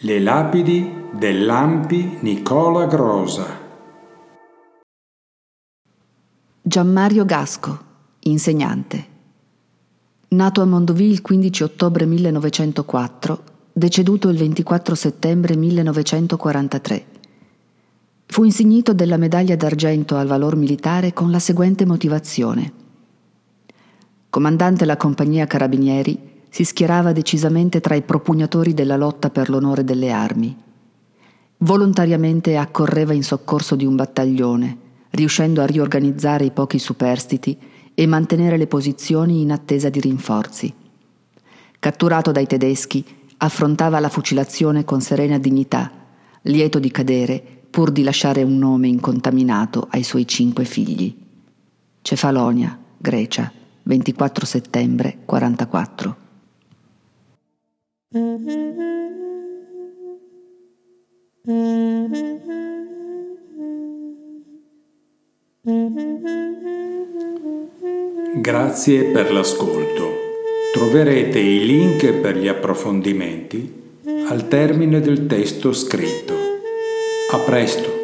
Le lapidi dell'Ampi Nicola Grosa. Gianmario Gasco, insegnante. Nato a Mondovì il 15 ottobre 1904, deceduto il 24 settembre 1943. Fu insignito della medaglia d'argento al valor militare con la seguente motivazione. Comandante la compagnia Carabinieri, si schierava decisamente tra i propugnatori della lotta per l'onore delle armi. Volontariamente accorreva in soccorso di un battaglione, riuscendo a riorganizzare i pochi superstiti e mantenere le posizioni in attesa di rinforzi. Catturato dai tedeschi, affrontava la fucilazione con serena dignità, lieto di cadere pur di lasciare un nome incontaminato ai suoi cinque figli. Cefalonia, Grecia, 24 settembre 44. Grazie per l'ascolto. Troverete i link per gli approfondimenti al termine del testo scritto. A presto!